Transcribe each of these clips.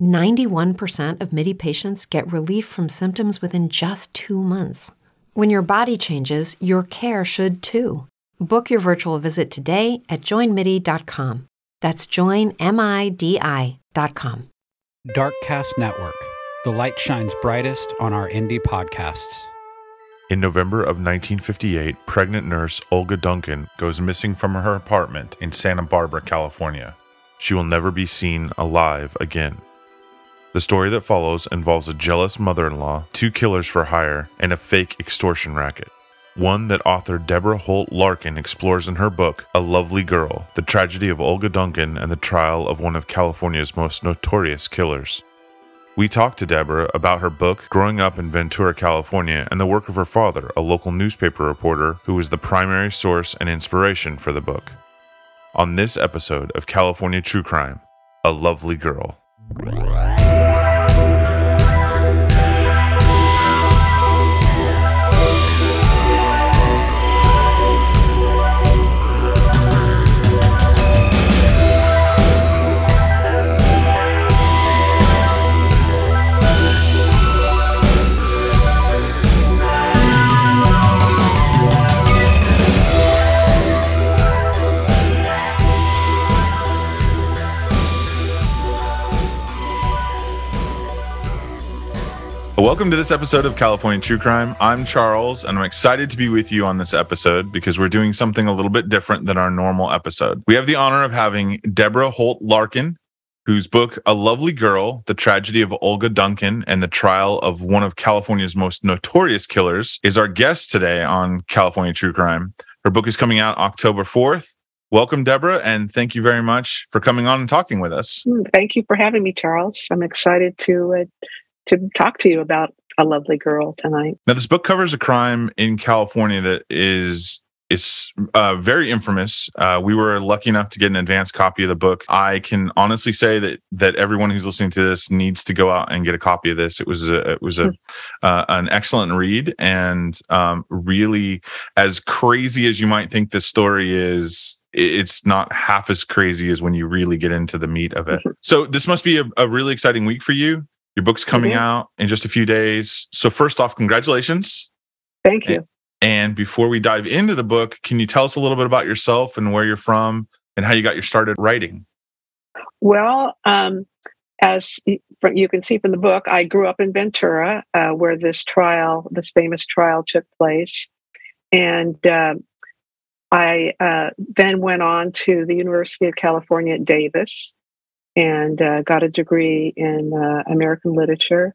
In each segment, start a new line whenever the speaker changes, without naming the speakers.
91% of MIDI patients get relief from symptoms within just two months. When your body changes, your care should too. Book your virtual visit today at joinmidi.com. That's joinmidi.com.
Darkcast Network. The light shines brightest on our indie podcasts.
In November of 1958, pregnant nurse Olga Duncan goes missing from her apartment in Santa Barbara, California. She will never be seen alive again. The story that follows involves a jealous mother in law, two killers for hire, and a fake extortion racket. One that author Deborah Holt Larkin explores in her book, A Lovely Girl The Tragedy of Olga Duncan and the Trial of One of California's Most Notorious Killers. We talked to Deborah about her book, growing up in Ventura, California, and the work of her father, a local newspaper reporter who was the primary source and inspiration for the book. On this episode of California True Crime, A Lovely Girl. Welcome to this episode of California True Crime. I'm Charles, and I'm excited to be with you on this episode because we're doing something a little bit different than our normal episode. We have the honor of having Deborah Holt Larkin, whose book, A Lovely Girl The Tragedy of Olga Duncan and the Trial of One of California's Most Notorious Killers, is our guest today on California True Crime. Her book is coming out October 4th. Welcome, Deborah, and thank you very much for coming on and talking with us.
Thank you for having me, Charles. I'm excited to uh, to talk to you about a lovely girl tonight.
Now, this book covers a crime in California that is is uh, very infamous. Uh, we were lucky enough to get an advanced copy of the book. I can honestly say that that everyone who's listening to this needs to go out and get a copy of this. It was a it was a hmm. uh, an excellent read and um, really as crazy as you might think the story is. It's not half as crazy as when you really get into the meat of it. Mm-hmm. So this must be a, a really exciting week for you. Your book's coming mm-hmm. out in just a few days. So, first off, congratulations.
Thank you.
And before we dive into the book, can you tell us a little bit about yourself and where you're from and how you got your started writing?
Well, um, as you can see from the book, I grew up in Ventura, uh, where this trial, this famous trial, took place. And uh, I uh, then went on to the University of California at Davis, and uh, got a degree in uh, American literature.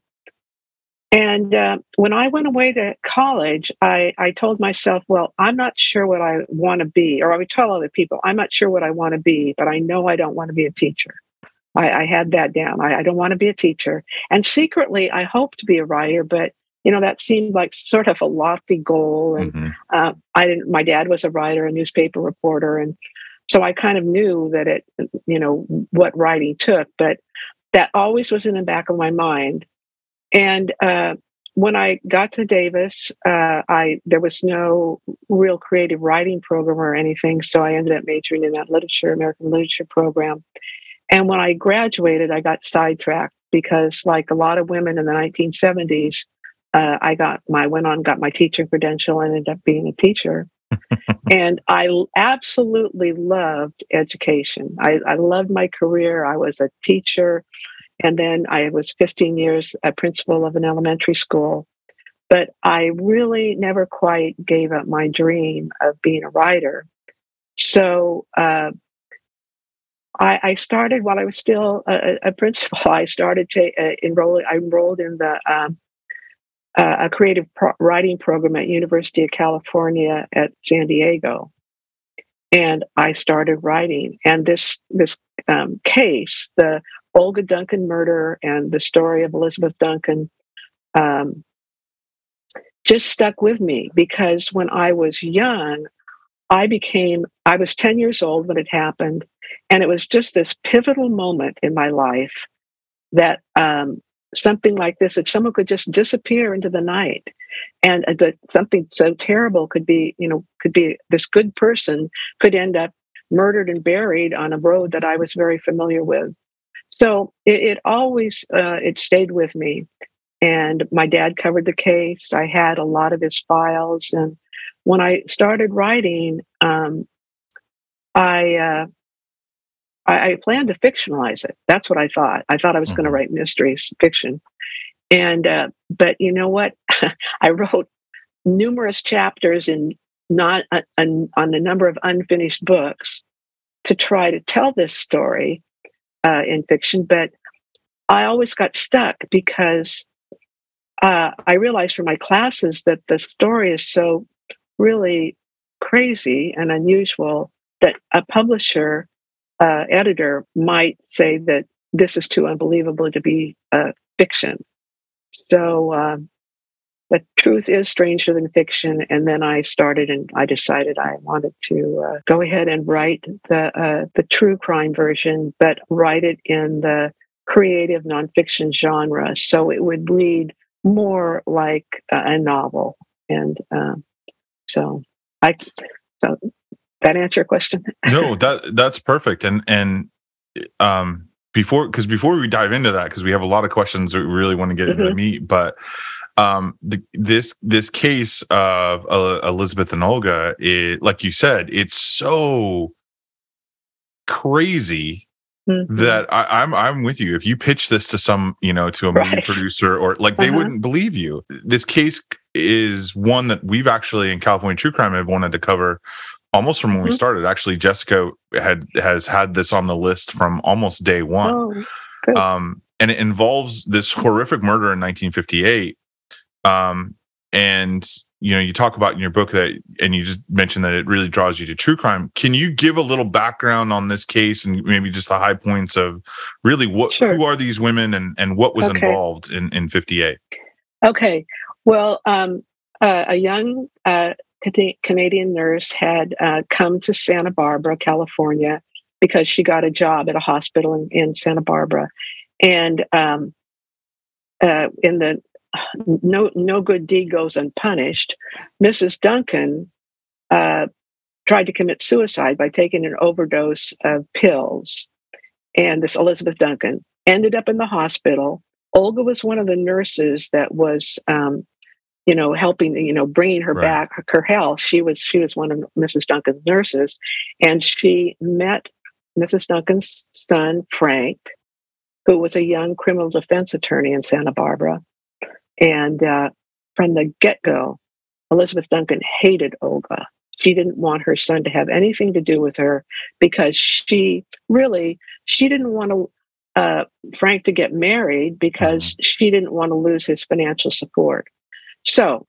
And uh, when I went away to college, I, I told myself, well, I'm not sure what I want to be, or I would tell other people, I'm not sure what I want to be, but I know I don't want to be a teacher. I, I had that down. I, I don't want to be a teacher. And secretly, I hope to be a writer, but you know that seemed like sort of a lofty goal and mm-hmm. uh, i didn't my dad was a writer a newspaper reporter and so I kind of knew that it, you know, what writing took, but that always was in the back of my mind. And uh, when I got to Davis, uh, I there was no real creative writing program or anything, so I ended up majoring in that literature, American literature program. And when I graduated, I got sidetracked because, like a lot of women in the 1970s, uh, I got my went on got my teaching credential and ended up being a teacher. And I absolutely loved education. I, I loved my career. I was a teacher, and then I was 15 years a principal of an elementary school. But I really never quite gave up my dream of being a writer. So uh, I, I, started while I was still a, a principal. I started to uh, enroll. I enrolled in the um, uh, a creative pro- writing program at University of California at San Diego, and I started writing. And this this um, case, the Olga Duncan murder and the story of Elizabeth Duncan, um, just stuck with me because when I was young, I became I was ten years old when it happened, and it was just this pivotal moment in my life that um, something like this, if someone could just disappear into the night and uh, that something so terrible could be, you know, could be this good person could end up murdered and buried on a road that I was very familiar with. So it, it always, uh, it stayed with me. And my dad covered the case. I had a lot of his files. And when I started writing, um, I, uh, I, I, planned to fictionalize it. That's what I thought. I thought I was mm-hmm. going to write mysteries fiction, and uh, but you know what? I wrote numerous chapters in not uh, on a number of unfinished books to try to tell this story uh, in fiction, but I always got stuck because uh, I realized from my classes that the story is so really crazy and unusual that a publisher uh, editor might say that this is too unbelievable to be uh, fiction. So uh, the truth is stranger than fiction. And then I started and I decided I wanted to uh, go ahead and write the uh, the true crime version, but write it in the creative nonfiction genre, so it would read more like a novel. And um, so I so that answer your question?
no, that that's perfect. And and um before because before we dive into that, because we have a lot of questions that we really want to get mm-hmm. into the meat, but um the, this this case of uh, Elizabeth and Olga, it, like you said, it's so crazy Mm-hmm. that I, am I'm, I'm with you. If you pitch this to some, you know, to a movie right. producer or like they uh-huh. wouldn't believe you. This case is one that we've actually in California True Crime have wanted to cover almost from when mm-hmm. we started. Actually, Jessica had has had this on the list from almost day one. Oh, um, and it involves this horrific murder in 1958. Um, and you know, you talk about in your book that, and you just mentioned that it really draws you to true crime. Can you give a little background on this case and maybe just the high points of really what sure. who are these women and and what was okay. involved in in 58?
Okay. Well, um, uh, a young uh, Canadian nurse had uh, come to Santa Barbara, California, because she got a job at a hospital in, in Santa Barbara, and um, uh, in the no no good deed goes unpunished. Mrs. Duncan uh, tried to commit suicide by taking an overdose of pills, and this Elizabeth Duncan ended up in the hospital. Olga was one of the nurses that was um, you know, helping, you know, bringing her right. back her health. She was she was one of Mrs. Duncan's nurses, and she met Mrs. Duncan's son Frank, who was a young criminal defense attorney in Santa Barbara, and uh, from the get go, Elizabeth Duncan hated Olga. She didn't want her son to have anything to do with her because she really she didn't want to uh, Frank to get married because mm-hmm. she didn't want to lose his financial support. So,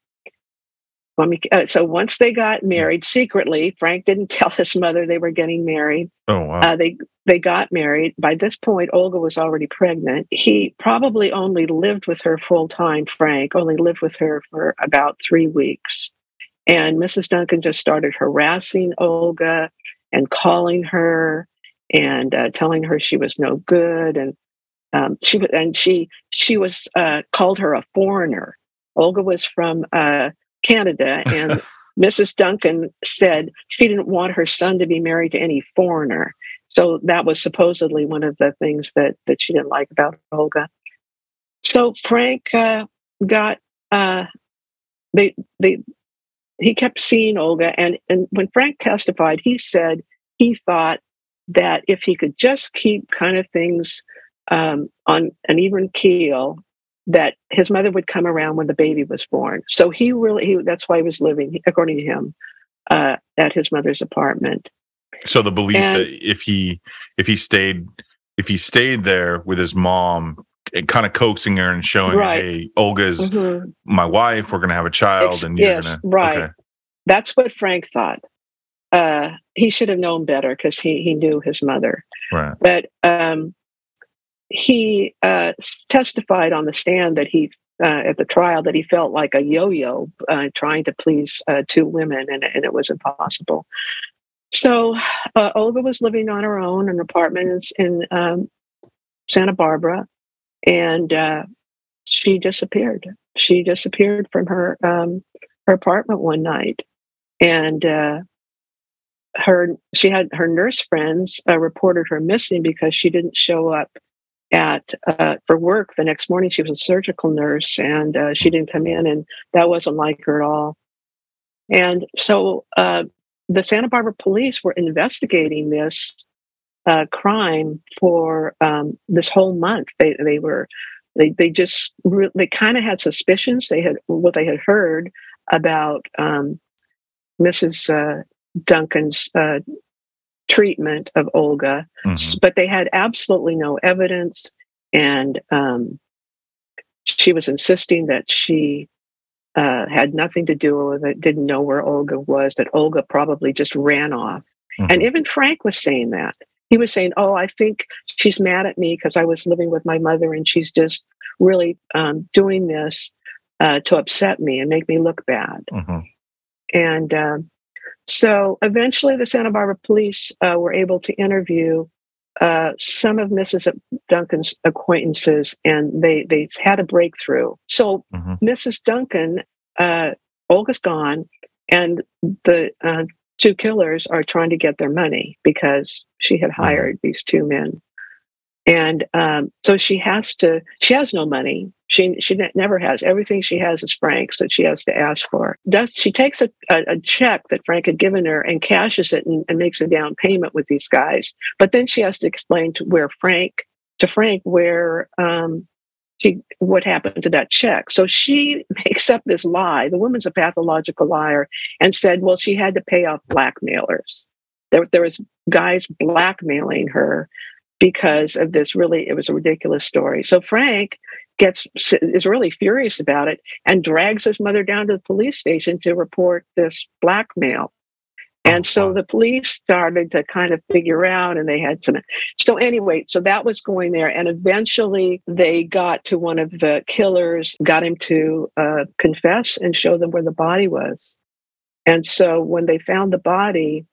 let me, uh, so once they got married secretly, Frank didn't tell his mother they were getting married.
Oh wow!
Uh, they they got married. By this point, Olga was already pregnant. He probably only lived with her full time. Frank only lived with her for about three weeks, and Mrs. Duncan just started harassing Olga and calling her and uh, telling her she was no good and um, she and she she was uh, called her a foreigner Olga was from uh, Canada, and Mrs. Duncan said she didn't want her son to be married to any foreigner. So that was supposedly one of the things that that she didn't like about Olga. So Frank uh, got uh, they they he kept seeing Olga, and and when Frank testified, he said he thought that if he could just keep kind of things um, on an even keel, that his mother would come around when the baby was born. So he really he, that's why he was living, according to him, uh, at his mother's apartment.
So the belief and, that if he if he stayed if he stayed there with his mom and kind of coaxing her and showing right. hey olga's mm-hmm. my wife we're gonna have a child and you're
yes,
gonna
right okay. that's what frank thought uh, he should have known better because he he knew his mother
right
but um, he uh, testified on the stand that he uh, at the trial that he felt like a yo-yo uh, trying to please uh, two women and, and it was impossible so uh, olga was living on her own in apartments in um, santa barbara and uh, she disappeared. She disappeared from her um, her apartment one night, and uh, her she had her nurse friends reported her missing because she didn't show up at uh, for work the next morning. She was a surgical nurse, and uh, she didn't come in, and that wasn't like her at all. And so uh, the Santa Barbara police were investigating this uh, crime for um, this whole month. They they were they they just re- they kind of had suspicions. They had what they had heard about um, Mrs. Uh, Duncan's uh, treatment of Olga, mm-hmm. but they had absolutely no evidence, and um, she was insisting that she. Uh, had nothing to do with it, didn't know where Olga was, that Olga probably just ran off. Mm-hmm. And even Frank was saying that he was saying, "Oh, I think she's mad at me because I was living with my mother, and she's just really um, doing this uh, to upset me and make me look bad." Mm-hmm. And uh, so, eventually, the Santa Barbara police uh, were able to interview uh, some of Mrs. Duncan's acquaintances, and they they had a breakthrough. So, mm-hmm. Mrs. Duncan, uh, Olga's gone, and the uh, two killers are trying to get their money because she had mm-hmm. hired these two men and um, so she has to she has no money she she never has everything she has is frank's that she has to ask for does she takes a, a, a check that frank had given her and cashes it and, and, makes a down payment with these guys but then she has to explain to where frank to frank where um, she what happened to that check. So she makes up this lie. The woman's a pathological liar and said, well, she had to pay off blackmailers. There, there was guys blackmailing her because of this really it was a ridiculous story. So Frank gets is really furious about it and drags his mother down to the police station to report this blackmail. And oh, so the police started to kind of figure out, and they had some. So, anyway, so that was going there. And eventually they got to one of the killers, got him to uh, confess and show them where the body was. And so when they found the body,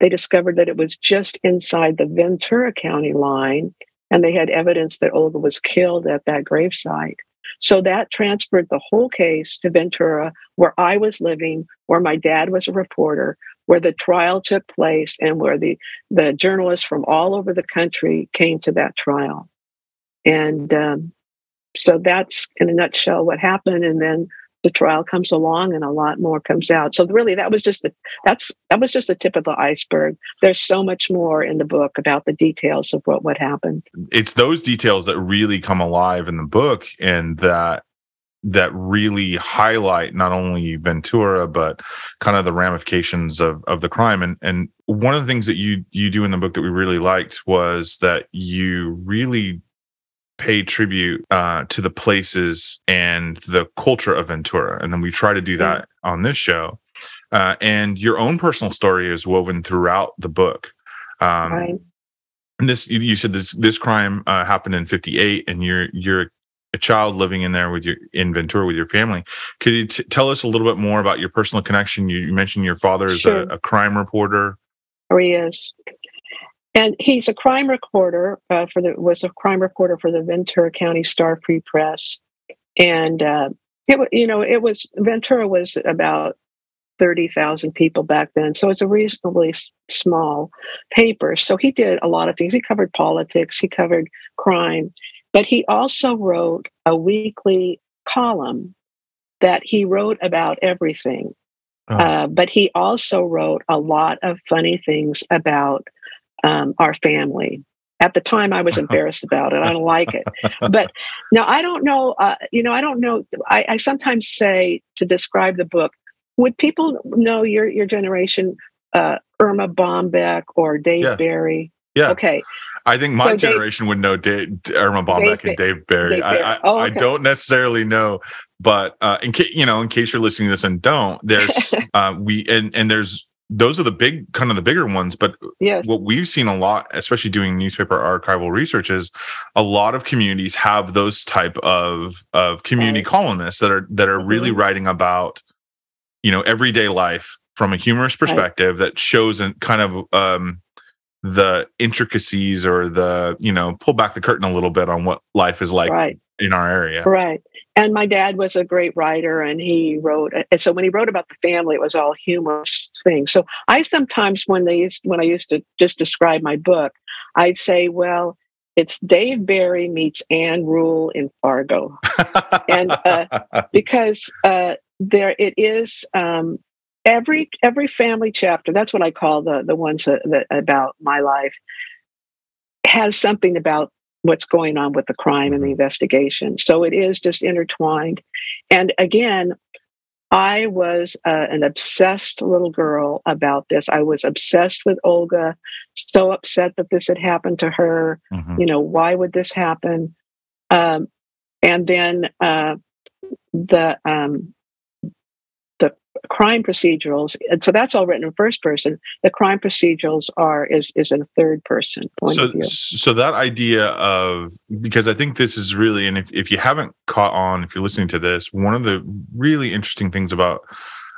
they discovered that it was just inside the Ventura County line. And they had evidence that Olga was killed at that gravesite. So that transferred the whole case to Ventura, where I was living, where my dad was a reporter, where the trial took place and where the, the journalists from all over the country came to that trial. And um, so that's in a nutshell what happened. And then the trial comes along and a lot more comes out. So really that was just the that's that was just the tip of the iceberg. There's so much more in the book about the details of what what happened.
It's those details that really come alive in the book and that that really highlight not only Ventura but kind of the ramifications of of the crime. And and one of the things that you you do in the book that we really liked was that you really pay tribute uh, to the places and the culture of Ventura, and then we try to do that on this show. Uh, and your own personal story is woven throughout the book. Um, right. And this, you said this this crime uh, happened in '58, and you're you're a child living in there with your in Ventura with your family. Could you t- tell us a little bit more about your personal connection? You, you mentioned your father is sure. a, a, crime reporter.
Oh, he is, and he's a crime reporter uh, for the was a crime reporter for the Ventura County Star Free Press, and uh, it you know it was Ventura was about 30,000 people back then. So it's a reasonably small paper. So he did a lot of things. He covered politics, he covered crime, but he also wrote a weekly column that he wrote about everything.
Oh.
Uh, but he also wrote a lot of funny things about um, our family. At the time, I was embarrassed about it. I don't like it. But now I don't know. Uh, you know, I don't know. I, I sometimes say to describe the book, would people know your your generation, uh, Erma Bombeck or Dave
Yeah.
Barry?
Yeah.
Okay.
I think my
So Dave-
generation would know Dave, Erma Bombeck
Dave
and Dave Barry.
Dave
I,
Barry.
I,
Oh,
I don't necessarily know, but uh, in case you know, in case you're listening to this and don't, there's uh, we and and there's those are the big kind of the bigger ones. But
Yes.
what we've seen a lot, especially doing newspaper archival research, is a lot of communities have those type of of community
Right.
columnists that are that are really
Mhm.
writing about you know everyday life from a humorous
Right.
perspective that shows and kind of um the intricacies or the you know pull back the curtain a little bit on what life is like
right.
in our area
Right. And my dad was a great writer and he wrote and so when he wrote about the family it was all humorous things. So I sometimes when they used when I used to just describe my book, I'd say, well, it's Dave Barry meets Ann Rule in Fargo. And, uh, Because uh there it is um every every family chapter, that's what I call the the ones that, that about my life, has something about what's going on with the crime and the investigation. So it is just intertwined. And again, I was uh, an obsessed little girl about this. I was obsessed with Olga, so upset that this had happened to her.
Mhm.
You know, why would this happen? Um, and then uh, the um, the crime procedurals. And so that's all written in first person. The crime procedurals are is is in third person point
so
of view.
so that idea of because i think this is really and if, if you haven't caught on if you're listening to this one of the really interesting things about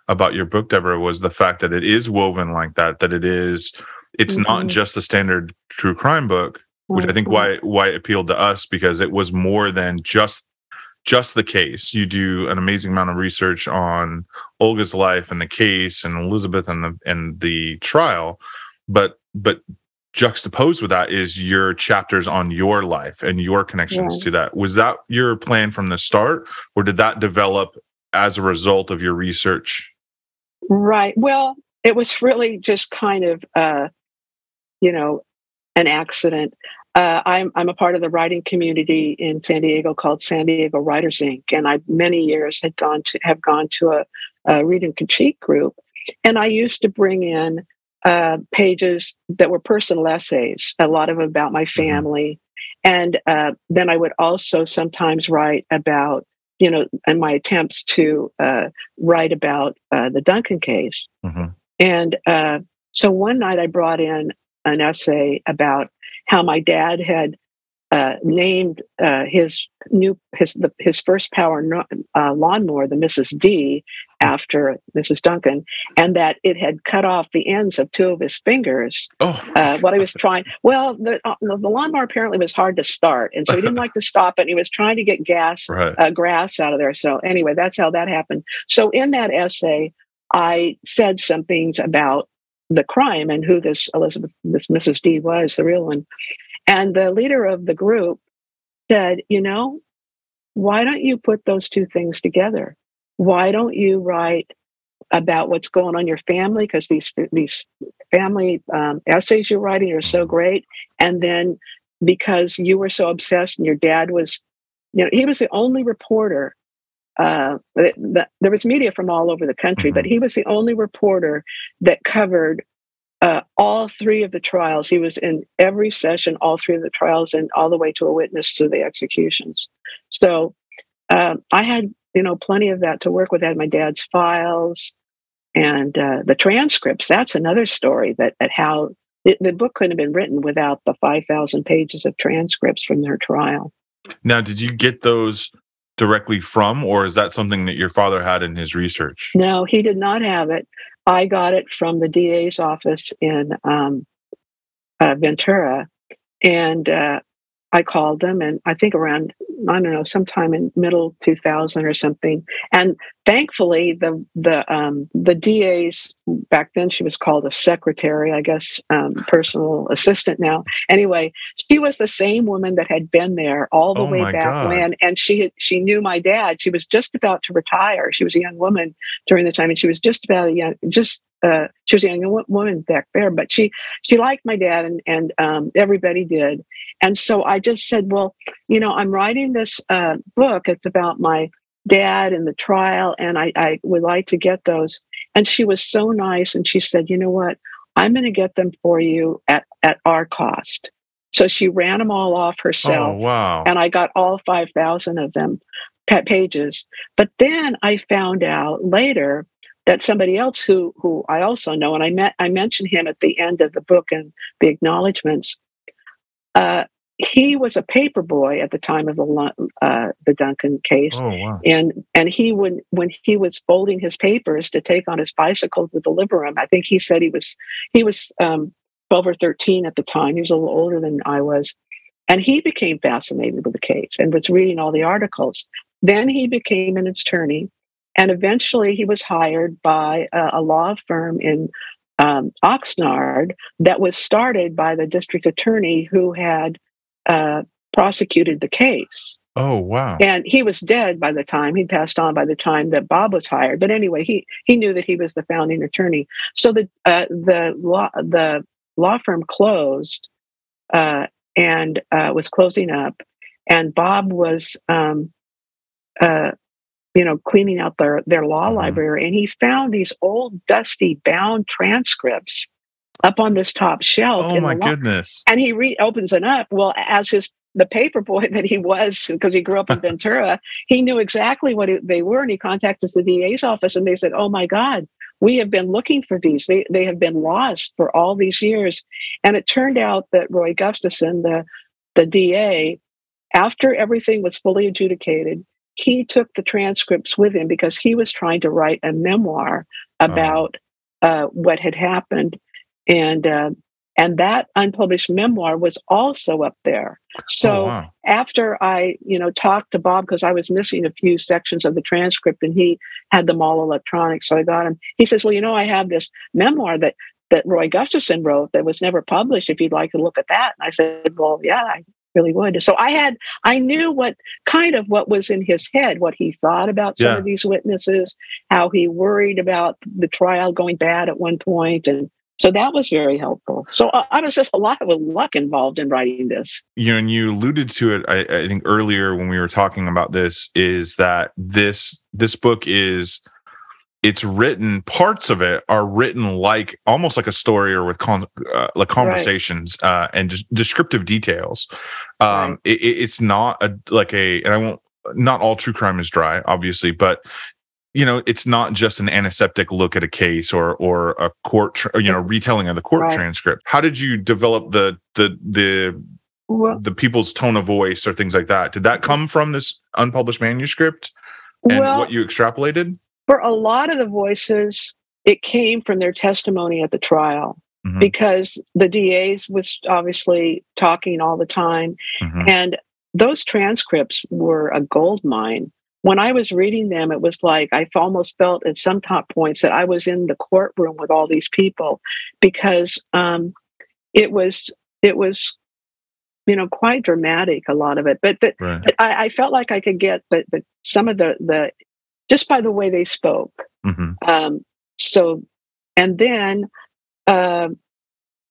about your book deborah was the fact that it is woven like that that it is it's not
Mhm.
just the standard true crime book which i think why why it appealed to us because it was more than just just the case you do an amazing amount of research on olga's life and the case and elizabeth and the and the trial but but juxtaposed with that is your chapters on your life and your connections
Right.
to that was that your plan from the start or did that develop as a result of your research
Right. Well, it was really just kind of, uh, you know, an accident. Uh, I'm I'm a part of the writing community in San Diego called San Diego Writers Inc. And I many years had gone to have gone to a, a read and critique group, and I used to bring in uh, pages that were personal essays, a lot of them about my family, and uh, then I would also sometimes write about you know, and my attempts to uh, write about uh, the Duncan case.
Mhm.
And uh, so one night I brought in an essay about how my dad had uh, named uh, his new his the, his first power uh, lawnmower, the Mrs. D, after Mrs. Duncan, and that it had cut off the ends of two of his fingers.
oh
Uh, what I was trying, well, the, uh, the lawnmower apparently was hard to start, and so he didn't like to stop it. And he was trying to get gas
right
uh, grass out of there. So anyway, that's how that happened. So in that essay, I said some things about the crime and who this Elizabeth, this Mrs. D was, the real one. And the leader of the group said, you know, why don't you put those two things together? Why don't you write about what's going on in your family? Because these these family um, essays you're writing are so great, and then because you were so obsessed and your dad was you know, he was the only reporter. Uh, there was media from all over the country, but he was the only reporter that covered uh, all three of the trials. He was in every session, all three of the trials, and all the way to a witness to the executions. So um, I had, you know, plenty of that to work with. I had my dad's files and uh, the transcripts. That's another story. That that how it, the book couldn't have been written without the five thousand pages of transcripts from their trial.
now did you get those directly from or is that something that your father had in his research
No, he did not have it. I got it from the DA's office in um, uh, Ventura, and uh, I called them, and I think around I don't know sometime in middle 2000 or something. And thankfully, the the um, the DA's back then she was called a secretary, I guess, um, personal assistant now. Anyway, she was the same woman that had been there all the
Oh
way back
God.
when, and she had, she knew my dad. She was just about to retire. She was a young woman during the time, and she was just about a young just. Uh, she was a young woman back there, but she she liked my dad, and and um, everybody did. And so I just said, well, you know, I'm writing this uh, book. It's about my dad and the trial, and I, I would like to get those. And she was so nice, and she said, you know what? I'm going to get them for you at at our cost. So she ran them all off
Oh
herself,
wow.
and I got all five thousand of them pa- pages. But then I found out later that somebody else who who I also know, and I met I mentioned him at the end of the book and the acknowledgments. Uh, he was a paper boy at the time of the uh, the Duncan case,
oh wow.
and and he would when he was folding his papers to take on his bicycle to deliver them. I think he said he was he was um, twelve or thirteen at the time. He was a little older than I was, and he became fascinated with the case and was reading all the articles. Then he became an attorney, and eventually he was hired by a, a law firm in um, Oxnard that was started by the district attorney who had uh, prosecuted the case.
Oh wow.
And he was dead by the time he passed on by the time that Bob was hired. But anyway, he he knew that he was the founding attorney. So the uh, the law the law firm closed uh, and uh, was closing up, and Bob was um, uh, you know cleaning out their their law
Mhm.
library, and he found these old dusty bound transcripts up on this top shelf.
Oh
in
my
law-
goodness.
and he re- opens it up. Well, as his the paper boy that he was, because he grew up in Ventura, he knew exactly what it, they were, and he contacted the DA's office, and they said, "Oh my God, we have been looking for these. They they have been lost for all these years." And it turned out that Roy Gustafson, the the DA, after everything was fully adjudicated, he took the transcripts with him because he was trying to write a memoir about uh, what had happened, and uh, and that unpublished memoir was also up there. So
oh, wow.
after I, you know, talked to Bob because I was missing a few sections of the transcript and he had them all electronic, so I got him. He says, "Well, you know, I have this memoir that that Roy Gustafson wrote that was never published. If you'd like to look at that," and I said, "Well, yeah, I really would." So I had, I knew what kind of what was in his head, what he thought about some
Yeah.
of these witnesses, how he worried about the trial going bad at one point, and so that was very helpful. So uh, I was just a lot of luck involved in writing this.
you know, and you alluded to it, I, I think earlier when we were talking about this, is that this this book is it's written parts of it are written like almost like a story or with con, uh, like conversations uh, and just descriptive details. Um,
Right.
it, it- it's not a like a and I won't not all true crime is dry, obviously, but you know it's not just an antiseptic look at a case or or a court tr- or, you know retelling of the court
Right.
transcript. How did you develop the the the
Well,
the people's tone of voice or things like that. Did that come from this unpublished manuscript and
well
what you extrapolated?
For a lot of the voices, it came from their testimony at the trial
Mhm,
because the DAs was obviously talking all the time.
mhm.
And those transcripts were a gold mine. When I was reading them, it was like I almost felt at some top points that I was in the courtroom with all these people because um, it was it was you know quite dramatic a lot of it. But the,
Right.
but I, I felt like I could get the, the some of the the just by the way they spoke.
Mhm.
Um, so, and then, um,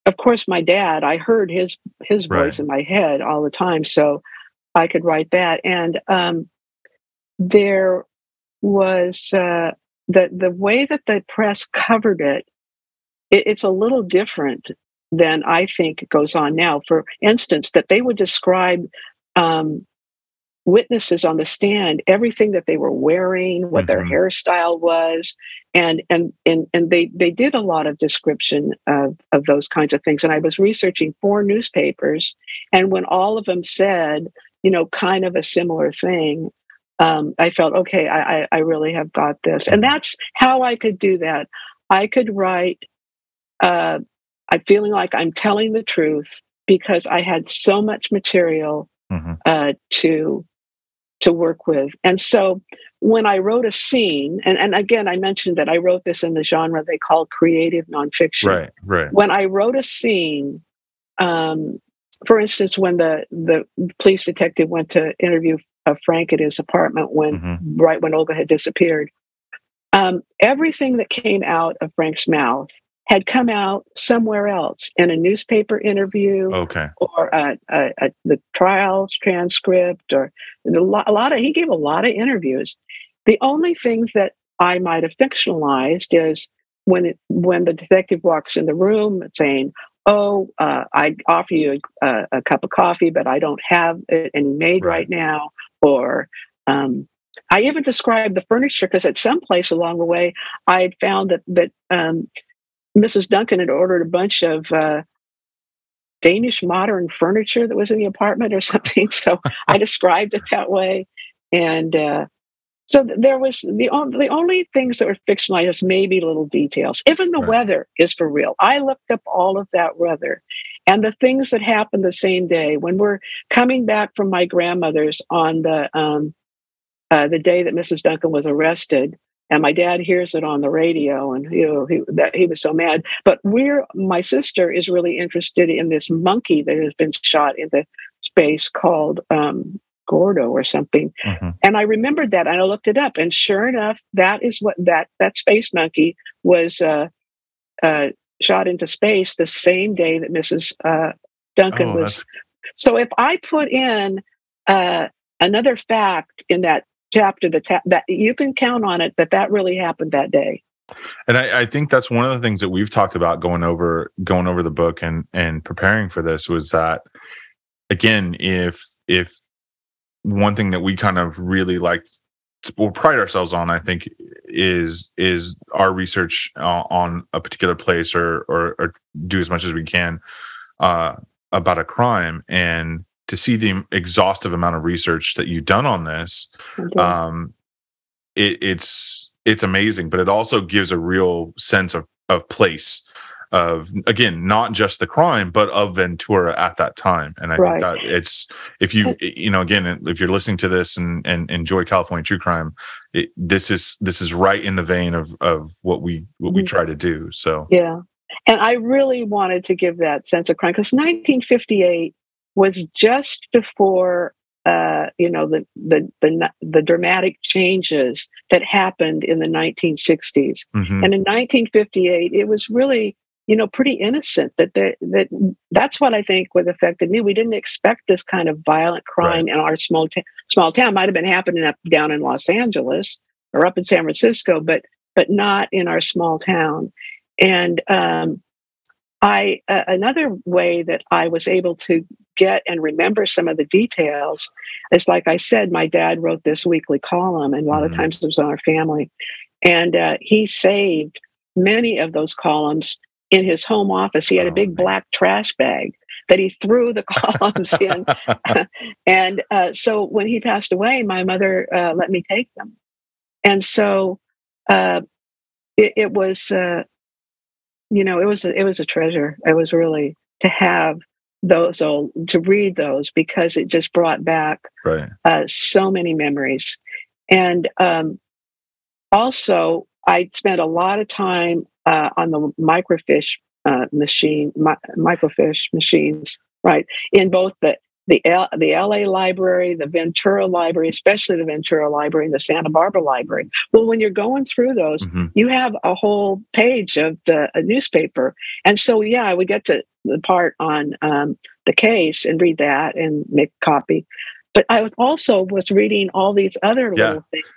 of course, my dad. I heard his his
Right.
voice in my head all the time, so I could write that. And um, there was uh, the the way that the press covered it. it it's a little different than I think goes on now. For instance, that they would describe um, witnesses on the stand everything that they were wearing what their
Mhm.
hairstyle was and and and and they they did a lot of description of of those kinds of things. And i was researching four newspapers and when all of them said you know kind of a similar thing um, i felt okay I, I i really have got this. And that's how i could do that. I could write uh i'm feeling like i'm telling the truth because I had so much material
hmm
uh, to to work with. And so when I wrote a scene, and, and again, I mentioned that I wrote this in the genre they call creative nonfiction.
Right. Right.
When I wrote a scene, um, for instance, when the the police detective went to interview uh, Frank at his apartment when
Mhm.
right when Olga had disappeared, um, everything that came out of Frank's mouth had come out somewhere else in a newspaper interview
Okay.
or a, a, a, the trial transcript or a lot, a lot of he gave a lot of interviews the only things that i might have fictionalized is when it, when the detective walks in the room saying oh uh, i offer you a, a, cup of coffee but i don't have it any made
Right.
right, now or um, i even described the furniture because at some place along the way i had found that that um, mrs duncan had ordered a bunch of uh, Danish modern furniture that was in the apartment or something. So I described it that way. And uh, so there was the, on- the only things that were fictionalized, maybe little details. Even the
Right.
weather is for real. I looked up all of that weather and the things that happened the same day when we're coming back from my grandmother's on the um, uh, the day that Mrs. Duncan was arrested. And my dad hears it on the radio, and you know he that he was so mad. But we're my sister is really interested in this monkey that has been shot into space called um, Gordo or something.
Mhm.
And I remembered that, and I looked it up, and sure enough, that is what that that space monkey was uh, uh, shot into space the same day that Mrs. Uh, Duncan
Oh,
was.
that's
So if I put in uh, another fact in that chapter, that ta- that you can count on it that that really happened that day.
And I, I think that's one of the things that we've talked about going over going over the book and and preparing for this was that again, if if one thing that we kind of really like or pride ourselves on, I think, is is our research uh, on a particular place or, or or do as much as we can uh, about a crime and to see the exhaustive amount of research that you've done on this um it, it's it's amazing but it also gives a real sense of of place of again not just the crime but of ventura at that time and i
Right.
think that it's if you you know again if you're listening to this and and enjoy california true crime it, this is this is right in the vein of of what we what we
Mhm.
try to do so
Yeah. And I really wanted to give that sense of crime because 1958 was just before uh, you know the, the the the dramatic changes that happened in the 1960s.
mhm,
And in 1958, it was really you know pretty innocent that the, that that's what I think what affected me. We didn't expect this kind of violent crime in our small ta- small town. Might have been happening up down in Los Angeles or up in San Francisco, but but not in our small town. And um, I uh, another way that I was able to get and remember some of the details is like I said, my dad wrote this weekly column, and a lot
Mhm.
of times it was on our family, and uh, he saved many of those columns in his home office. He had a
Oh,
big black trash bag that he threw the columns in, and uh, so when he passed away, my mother uh, let me take them, and so uh, it, it was, uh, you know, it was a, it was a treasure. It was really to have those old to read those because it just brought back
right
uh, so many memories, and um, also I spent a lot of time uh, on the microfiche uh, machine, mi- microfiche machines, right? In both the the L, the LA library, the Ventura library, especially the Ventura library, and the Santa Barbara library. Well, when you're going through those,
Mhm.
you have a whole page of the a newspaper, and so yeah, I would get to the part on um, the case and read that and make a copy. But I was also was reading all these other
Yeah.
little things,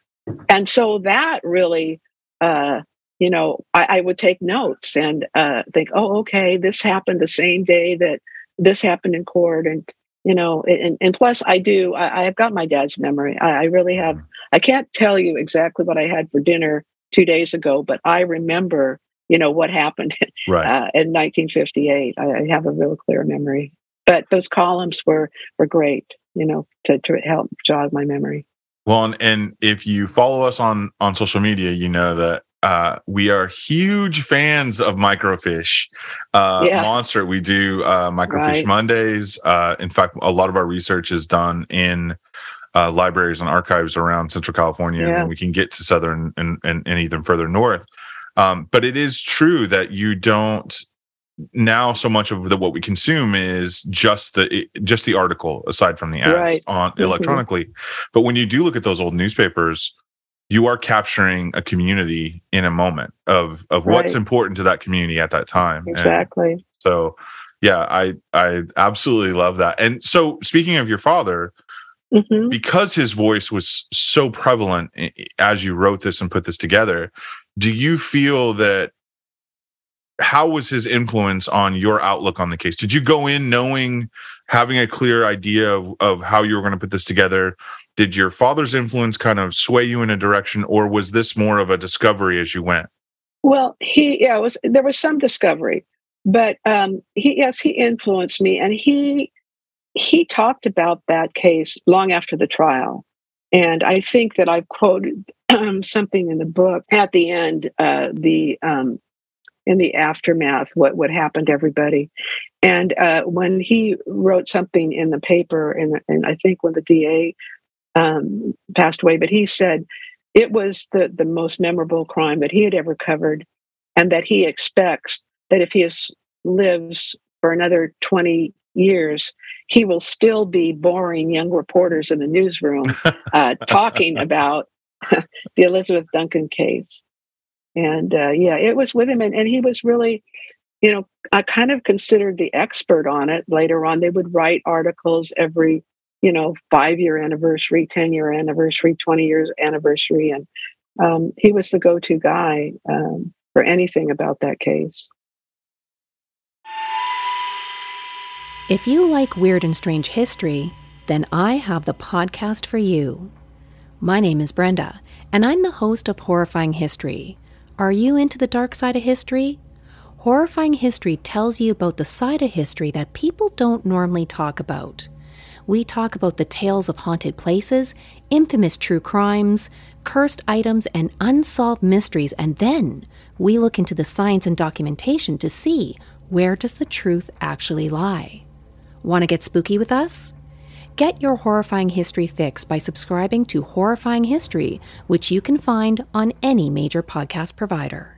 and so that really uh, you know, I, I would take notes and uh, think, oh, okay, this happened the same day that this happened in court, and you know, and, and plus, I do, I, I've got my dad's memory. I, I really have. I can't tell you exactly what I had for dinner two days ago, but I remember, you know, what happened
right
uh, in 1958. I, I have a real clear memory. But those columns were were great, you know, to to help jog my memory.
Well, and, and if you follow us on on social media, you know that uh, we are huge fans of microfiche uh,
Yeah.
monster we do uh, microfiche
Right.
mondays uh, in fact a lot of our research is done in uh, libraries and archives around central california
Yeah.
and we can get to southern and, and, and even further north um, but it is true that you don't now so much of the what we consume is just the just the article aside from the ads
Right.
on
Mhm.
electronically but when you do look at those old newspapers you are capturing a community in a moment of of what's important to that community at that time. And
Exactly.
so yeah i i absolutely love that. And so speaking of your father
hmm
because his voice was so prevalent as you wrote this and put this together do you feel that how was his influence on your outlook on the case? Did you go in knowing having a clear idea of, of how you were going to put this together did your father's influence kind of sway you in a direction or was this more of a discovery as you went?
Well, he yeah, was there was some discovery, but um, he yes, he influenced me, and he he talked about that case long after the trial, and I think that I've quoted um, something in the book at the end, uh, the um, in the aftermath, what what happened to everybody, and uh, when he wrote something in the paper, and and I think when the DA um, passed away, but he said it was the the most memorable crime that he had ever covered and that he expects that if he is, lives for another 20 years he will still be boring young reporters in the newsroom uh, talking about the elizabeth duncan case. And uh, yeah it was with him and, and he was really you know i kind of considered the expert on it later on. They would write articles every you know five year anniversary 10 year anniversary 20 years anniversary and um, he was the go-to guy um, for anything about that case
If you like weird and strange history, then I have the podcast for you. My name is Brenda, and I'm the host of Horrifying History. Are you into the dark side of history? Horrifying History tells you about the side of history that people don't normally talk about. We talk about the tales of haunted places, infamous true crimes, cursed items, and unsolved mysteries, and then we look into the science and documentation to see where does the truth actually lie. Want to get spooky with us? Get your horrifying history fix by subscribing to Horrifying History, which you can find on any major podcast provider.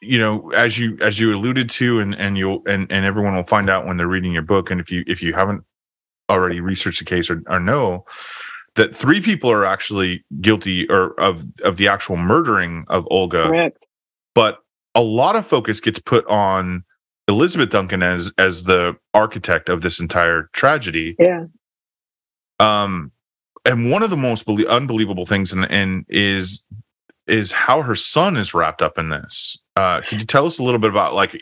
you know as you as you alluded to and and you'll and and everyone will find out when they're reading your book and if you if you haven't already researched the case or, or know that three people are actually guilty or of of the actual murdering of olga.
Correct.
But a lot of focus gets put on elizabeth duncan as as the architect of this entire tragedy.
Yeah.
Um and one of the most belie- unbelievable things and and is is how her son is wrapped up in this uh could you tell us a little bit about like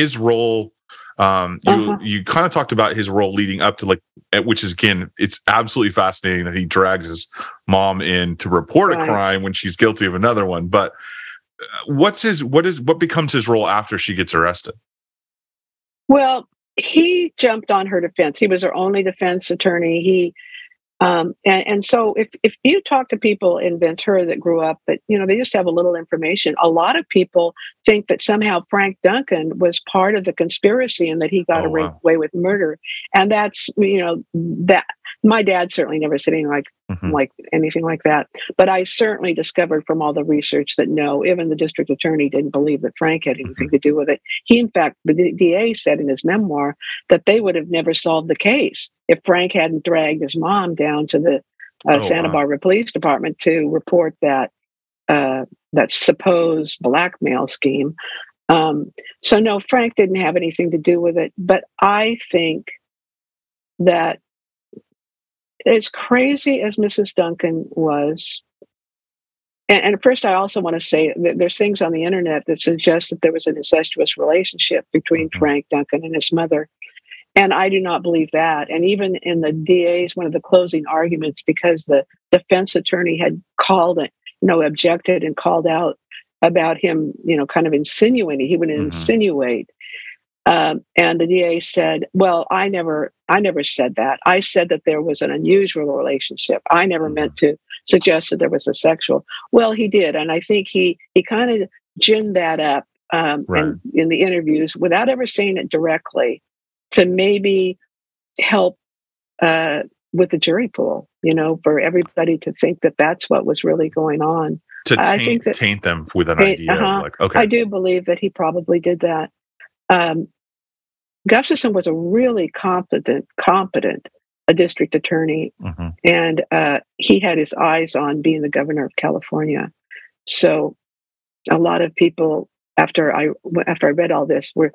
his role Um, you
Uh-huh.
you kind of talked about his role leading up to like, which is again, it's absolutely fascinating that he drags his mom in to report a crime when she's guilty of another one. But uh, what's his what is what becomes his role after she gets arrested?
Well, he jumped on her defense. He was her only defense attorney. He um, and, and so if if you talk to people in Ventura that grew up that you know they just have a little information, a lot of people think that somehow Frank Duncan was part of the conspiracy and that he got
Oh,
away,
wow.
away with murder. And that's you know that my dad certainly never said anything like
Mhm.
like anything like that. But I certainly discovered from all the research that no, even the district attorney didn't believe that Frank had anything to do with it. He, in fact, the DA said in his memoir that they would have never solved the case if Frank hadn't dragged his mom down to the uh,
Oh,
Santa
wow.
Barbara Police Department to report that uh, that supposed blackmail scheme. Um, so no, Frank didn't have anything to do with it. But I think that as crazy as Mrs. Duncan was, and, and first, I also want to say that there's things on the internet that suggest that there was an incestuous relationship between
Mhm.
Frank Duncan and his mother. And I do not believe that. And even in the DA's, one of the closing arguments, because the defense attorney had called it, you know, objected and called out about him, you know, kind of insinuating, he would
Mhm.
insinuate. Um, and the DA said, "Well, I never, I never said that. I said that there was an unusual relationship. I never meant to suggest that there was a sexual." Well, he did, and I think he he kind of ginned that up um,
Right.
in, in the interviews without ever saying it directly to maybe help uh, with the jury pool. You know, for everybody to think that that's what was really going on.
To
I
taint,
think that-
taint them with an
Taint-
idea
uh-huh.
like, okay,
I do believe that he probably did that. Um, Gustafson was a really competent, competent a district attorney,
Mhm.
and uh, he had his eyes on being the governor of California. So, a lot of people after I after I read all this were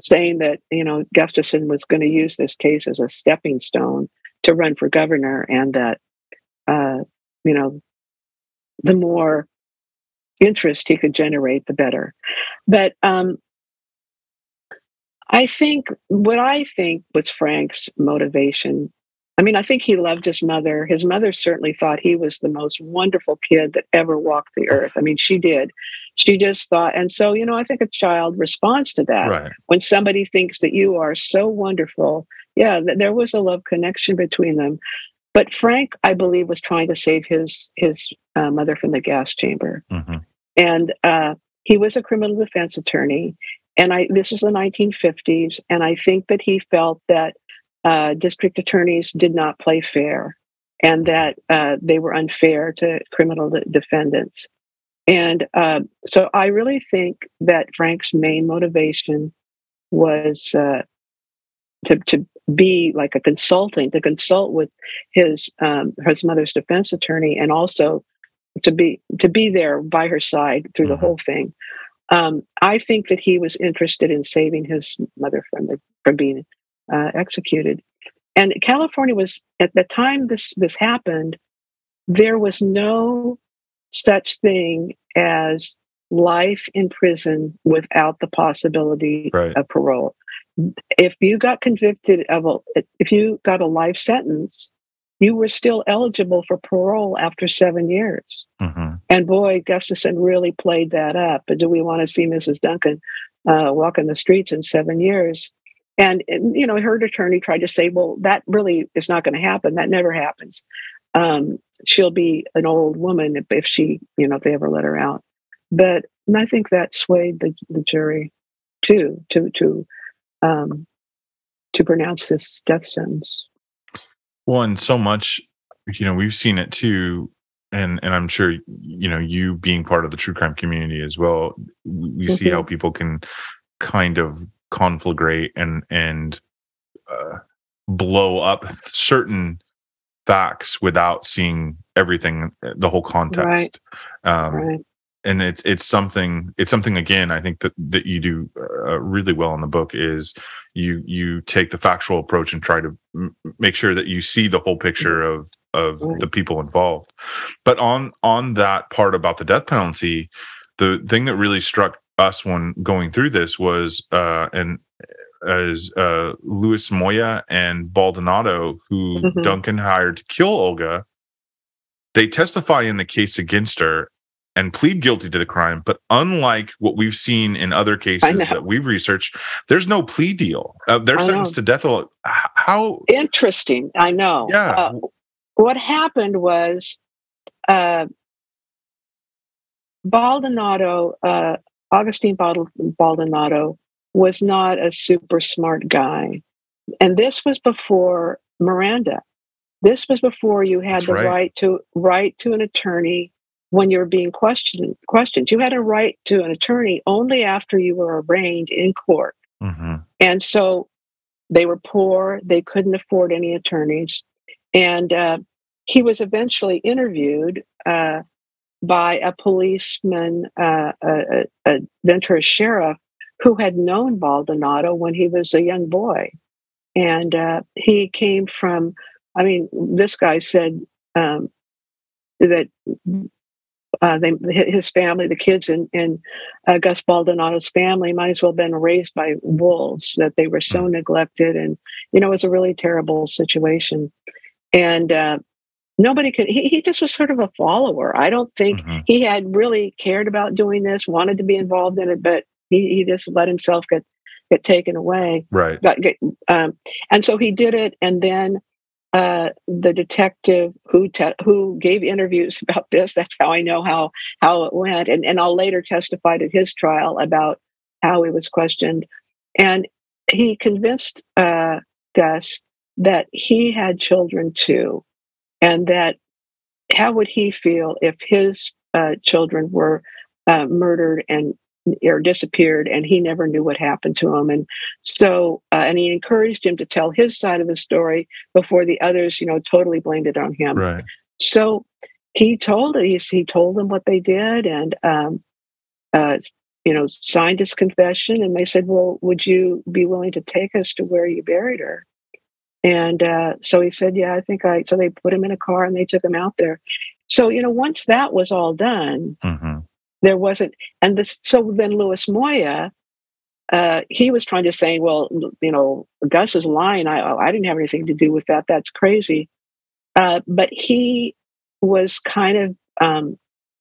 saying that you know Gustafson was going to use this case as a stepping stone to run for governor, and that uh, you know the more interest he could generate, the better. But um, I think what I think was Frank's motivation. I mean, I think he loved his mother. His mother certainly thought he was the most wonderful kid that ever walked the earth. I mean, she did. She just thought, and so, you know, I think a child responds to that.
right,
When somebody thinks that you are so wonderful, yeah, th- there was a love connection between them. But Frank, I believe, was trying to save his his uh, mother from the gas chamber
hmm
and uh, he was a criminal defense attorney. And I this is the 1950s, and I think that he felt that uh, district attorneys did not play fair, and that uh, they were unfair to criminal de- defendants. And uh, so I really think that Frank's main motivation was uh, to to be like a consulting, to consult with his um, his mother's defense attorney, and also to be to be there by her side through the
Mhm.
whole thing. Um, I think that he was interested in saving his mother from the from being uh, executed. And California was at the time this this happened, there was no such thing as life in prison without the possibility
Right.
of parole. If you got convicted of a, if you got a life sentence, you were still eligible for parole after seven years.
hmm
And boy, Gustafson really played that up. But do we want to see Mrs. Duncan uh, walking the streets in seven years? And, and, you know, her attorney tried to say, well, that really is not going to happen. That never happens. Um, she'll be an old woman if, if she, you know, if they ever let her out. But and I think that swayed the, the jury too to to um, to pronounce this death sentence.
Well, and so much, you know, we've seen it too, and and I'm sure you know you being part of the true crime community as well. We see how people can kind of conflagrate and and uh, blow up certain facts without seeing everything, the whole context. Um,
Right.
And it's it's something it's something again i think that that you do uh, really well in the book is you you take the factual approach and try to m- make sure that you see the whole picture of of the people involved but on on that part about the death penalty the thing that really struck us when going through this was uh, and as uh, Luis Moya and Baldonado, who
Mhm.
Duncan hired to kill Olga. They testify in the case against her and plead guilty to the crime. But unlike what we've seen in other cases that we've researched, there's no plea deal. Uh, they're
I
sentenced
know.
to death. How?
Interesting. I know.
Yeah.
Uh, what happened was uh, Baldonado, uh, Augustine Bald- Baldonado, was not a super smart guy. And this was before Miranda. This was before you had
That's
the
right.
right to write to an attorney when you were being questioned. Questioned. You had a right to an attorney only after you were arraigned in court.
Mhm.
And so they were poor, they couldn't afford any attorneys. And uh, he was eventually interviewed uh, by a policeman, uh, a, a, a Ventura sheriff, who had known Baldonado when he was a young boy. And uh, he came from, I mean, this guy said um, that uh, they, his family, the kids in, in uh, Gus Baldonado's family, might as well have been raised by wolves, that they were so neglected. And, you know, it was a really terrible situation. And uh, nobody could, he, he just was sort of a follower. I don't think
Mhm.
he had really cared about doing this, wanted to be involved in it, but he, he just let himself get, get taken away
Right.
got, get, um, and so he did it and then uh, the detective who te- who gave interviews about this. That's how i know how how it went. And, and i'll later testify at his trial about how he was questioned. And he convinced uh, gus that he had children too and that how would he feel if his uh, children were uh, murdered and or disappeared and he never knew what happened to him. And so uh, and he encouraged him to tell his side of the story before the others you know totally blamed it on him.
Right.
so he told he, he told them what they did and um, uh, you know signed his confession and they said well would you be willing to take us to where you buried her? And uh, so he said yeah i think i so they put him in a car and they took him out there. So you know once that was all done
hmm
there wasn't and this so then louis moya uh, he was trying to say well you know gus is lying i i didn't have anything to do with that that's crazy. Uh, but he was kind of um,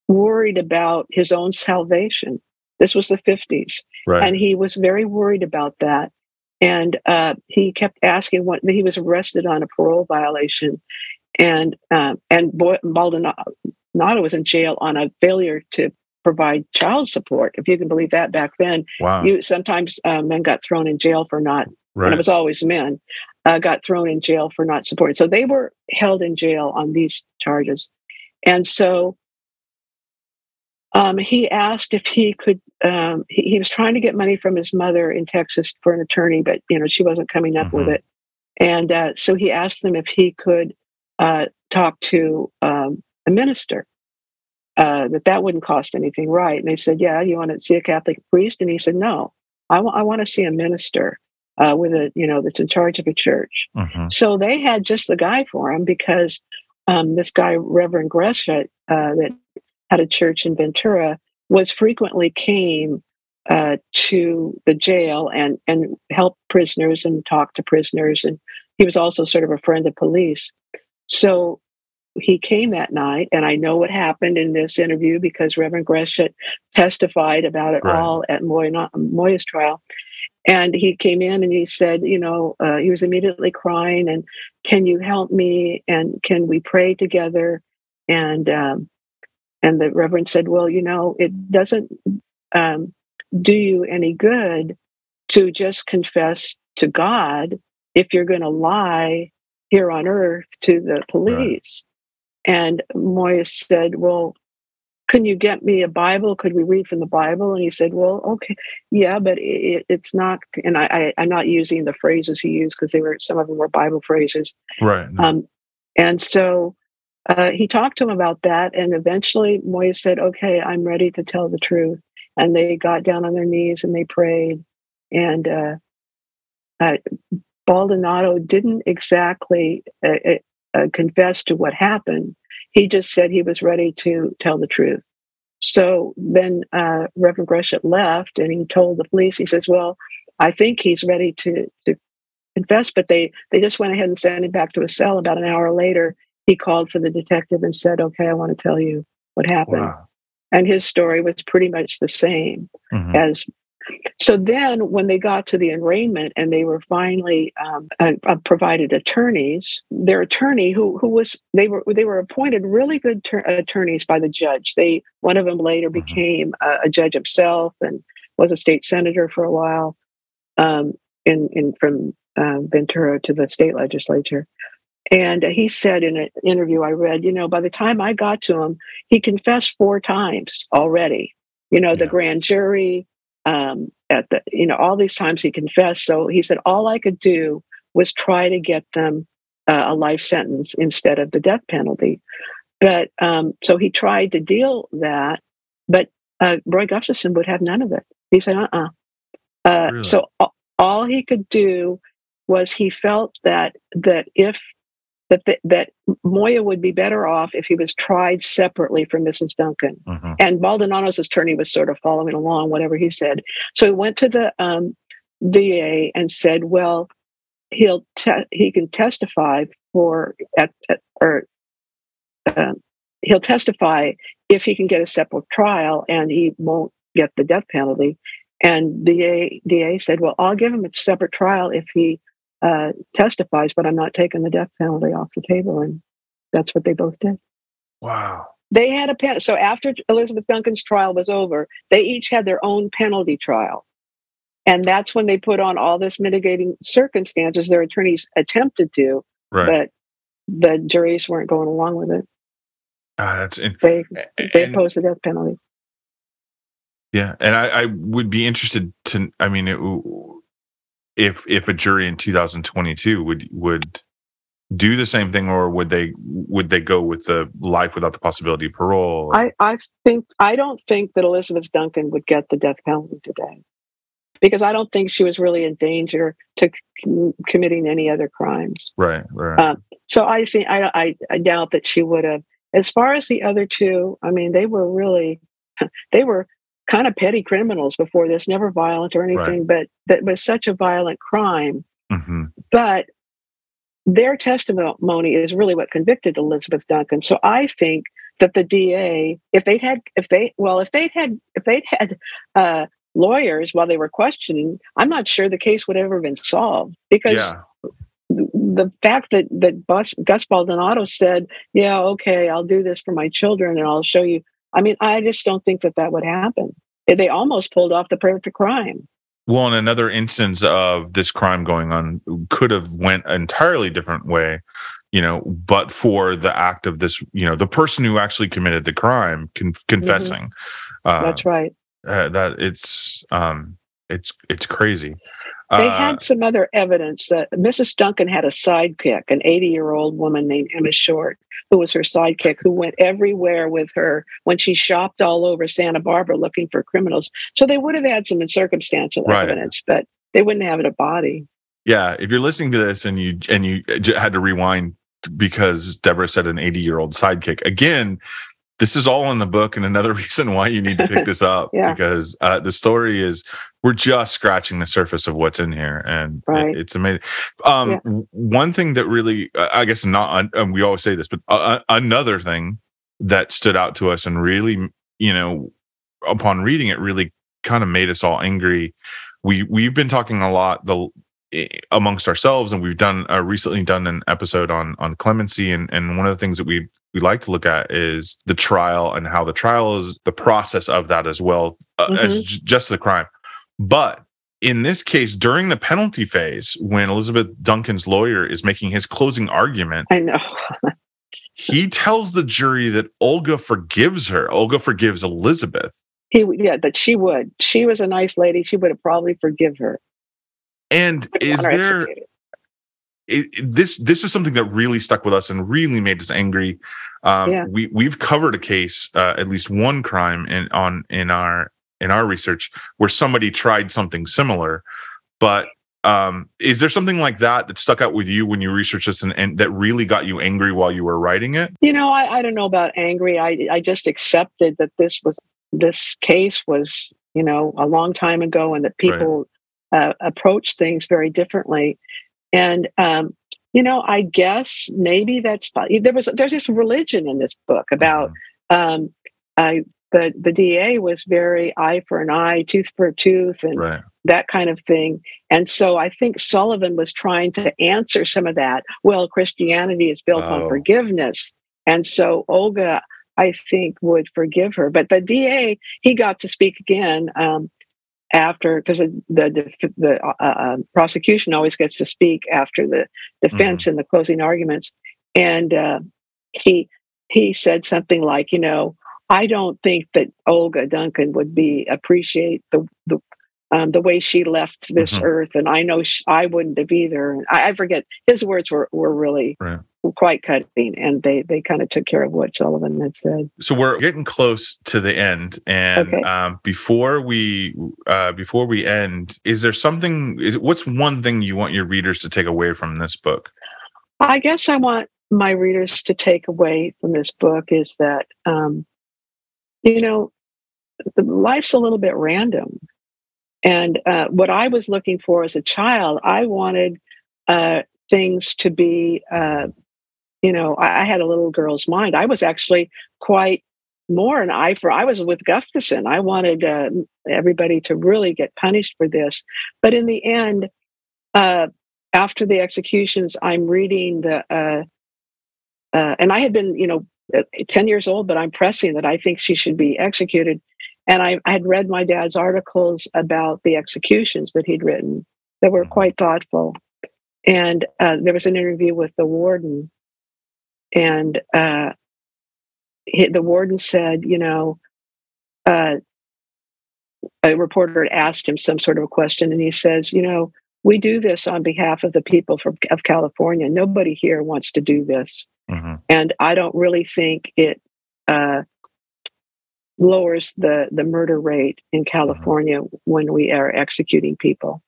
worried about his own salvation. This was the 50s
Right.
and he was very worried about that. And uh, he kept asking what he was arrested on a parole violation. And um, and Baldonado was in jail on a failure to provide child support if you can believe that back then.
Wow.
you sometimes uh, men got thrown in jail for not and it was always men uh, got thrown in jail for not supporting. So they were held in jail on these charges. And so um, he asked if he could um, he, he was trying to get money from his mother in texas for an attorney but you know she wasn't coming up with
Mhm.
it. And uh, so he asked them if he could uh, talk to um, a minister uh, that that wouldn't cost anything right? And they said yeah you want to see a catholic priest? And he said no. I, wa- I want to see a minister uh, with a you know that's in charge of a church.
Mhm.
so they had just the guy for him because um, this guy, Reverend Gresham, uh, that had a church in Ventura, was frequently came uh, to the jail and and helped prisoners and talked to prisoners, and he was also sort of a friend of police. So he came that night, and I know what happened in this interview because Reverend Gresham testified about it
Right.
all at Moya, Moya's trial. And he came in and he said, you know, uh, he was immediately crying and can you help me and can we pray together and um, and the reverend said well you know it doesn't um, do you any good to just confess to god if you're going to lie here on earth to the police and moya said well can you get me a bible could we read from the bible and he said well okay yeah but it, it's not and I, I i'm not using the phrases he used because they were some of them were bible phrases
Right.
um, and so uh, he talked to him about that. And eventually Moya said, okay, I'm ready to tell the truth. And they got down on their knees and they prayed. And uh, uh, Baldonado didn't exactly uh, confess to what happened. He just said he was ready to tell the truth. So then uh, Reverend Gresham left and he told the police, he says, Well, I think he's ready to, to confess, but they, they just went ahead and sent him back to his cell. About an hour later, he called for the detective and said, Okay, I want to tell you what happened.
Wow.
And his story was pretty much the same
Mhm.
as so then when they got to the arraignment and they were finally um, uh, uh, provided attorneys their attorney who who was they were they were appointed really good ter- attorneys by the judge. They one of them later
Mhm.
became a, a judge himself and was a state senator for a while um, in in from uh, ventura to the state legislature. And he said in an interview i read you know by the time i got to him he confessed four times already. You know the grand jury um, at the you know all these times he confessed. So he said all i could do was try to get them uh, a life sentence instead of the death penalty. But um, so he tried to deal that but uh, roy gustafson would have none of it. He said uh-uh. Uh,
Really?
so all he could do was he felt that that if that the, that Moya would be better off if he was tried separately from Mrs. Duncan.
Mhm.
And Baldonado's attorney was sort of following along, whatever he said. So he went to the um, DA and said, "Well, he'll te- he can testify for at, at or um, he'll testify if he can get a separate trial, and he won't get the death penalty." And the DA, DA said, "Well, I'll give him a separate trial if he uh, testifies, but I'm not taking the death penalty off the table." And that's what they both did.
Wow.
They had a pen. So after Elizabeth Duncan's trial was over, they each had their own penalty trial. And that's when they put on all this mitigating circumstances their attorneys attempted to,
Right.
but the juries weren't going along with it.
Ah, that's in-
They they
and-
opposed the death penalty.
Yeah, and I, I would be interested to. I mean, it, if if a jury in 2022 would would do the same thing, or would they would they go with the life without the possibility of parole?
I, I think I don't think that Elizabeth Duncan would get the death penalty today. Because I don't think she was really in danger to c- committing any other crimes.
right, right.
Um, so I think I, I I doubt that she would have. As far as the other two, I mean, they were really they were kind of petty criminals before this, never violent or anything, but that was such a violent crime.
hmm
But their testimony is really what convicted Elizabeth Duncan. So I think that the DA, if they'd had, if they, well, if they'd had, if they'd had uh, lawyers while they were questioning, I'm not sure the case would ever have been solved because
Yeah,
the fact that that Bus, Gus Baldonado said, "Yeah, okay, I'll do this for my children, and I'll show you." I mean, I just don't think that that would happen. They almost pulled off the perfect crime.
Well, in another instance of this crime going on, could have went an entirely different way, you know, but for the act of this, you know, the person who actually committed the crime con- confessing. Uh,
That's right.
uh, that it's um, it's it's crazy.
They
Uh,
had some other evidence that Mrs. Duncan had a sidekick, an 80 year old woman named Emma Short, who was her sidekick, who went everywhere with her when she shopped all over Santa Barbara looking for criminals. So they would have had some circumstantial
Right.
evidence, but they wouldn't have it a body.
yeah if you're listening to this and you and you had to rewind because deborah said an 80 year old sidekick again this is all in the book and another reason why you need to pick this up
Yeah.
because uh, the story is we're just scratching the surface of what's in here and it- it's amazing. Um
Yeah.
one thing that really uh, i guess not um, we always say this but uh, another thing that stood out to us and really you know upon reading it really kind of made us all angry. We we've been talking a lot the amongst ourselves and we've done uh, recently done an episode on on clemency and and one of the things that we we like to look at is the trial and how the trial is the process of that as well uh, as j- just the crime but in this case during the penalty phase when elizabeth duncan's lawyer is making his closing argument
I know.
he tells the jury that olga forgives her olga forgives elizabeth
He, yeah, that she would. She was a nice lady. She would have probably forgive her.
and is there it, this this is something that really stuck with us and really made us angry. Um,
Yeah.
We we've covered a case, uh, at least one crime in on in our in our research where somebody tried something similar. But um, is there something like that that stuck out with you when you researched this and, and that really got you angry while you were writing it?
You know, I, I don't know about angry. I I just accepted that this was this case was, you know, a long time ago, and that people right. uh, approach things very differently. And um, you know, I guess maybe that's there was there's this religion in this book about mm-hmm. um, I the the DA was very eye for an eye, tooth for a tooth, and right. that kind of thing. And so I think Sullivan was trying to answer some of that. Well, Christianity is built oh. on forgiveness, and so Olga, I think, would forgive her. But the DA, he got to speak again. Um, after because the the, the uh, uh, prosecution always gets to speak after the defense mm-hmm. in the closing arguments, and uh, he he said something like, you know, I don't think that Olga Duncan would be appreciate the the um, the way she left this mm-hmm. earth, and I know she, I wouldn't have either. I, I, forget his words were were really right. quite cutting, and they they kind of took care of what Sullivan had said.
So we're getting close to the end, and okay. um, before we uh, before we end, is there something? Is what's one thing you want your readers to take away from this book?
I guess I want my readers to take away from this book is that um, you know life's a little bit random and uh, what I was looking for as a child, I wanted uh, things to be, uh, you know, I, I, had a little girl's mind. I was actually quite more an eye for. I was with Gustafson. I wanted uh, everybody to really get punished for this, but in the end, uh, after the executions, I'm reading the, uh, and I had been, you know, 10 years old, but I'm pressing that I think she should be executed. And I, I, had read my dad's articles about the executions that he'd written that were mm-hmm. quite thoughtful. And uh, there was an interview with the warden, and uh, he, the warden said, you know, uh, a reporter had asked him some sort of a question, and he says, you know, we do this on behalf of the people from, of California. Nobody here wants to do this. Mm-hmm. And I don't really think it uh, lowers the the murder rate in mm-hmm. California mm-hmm. when we are executing people.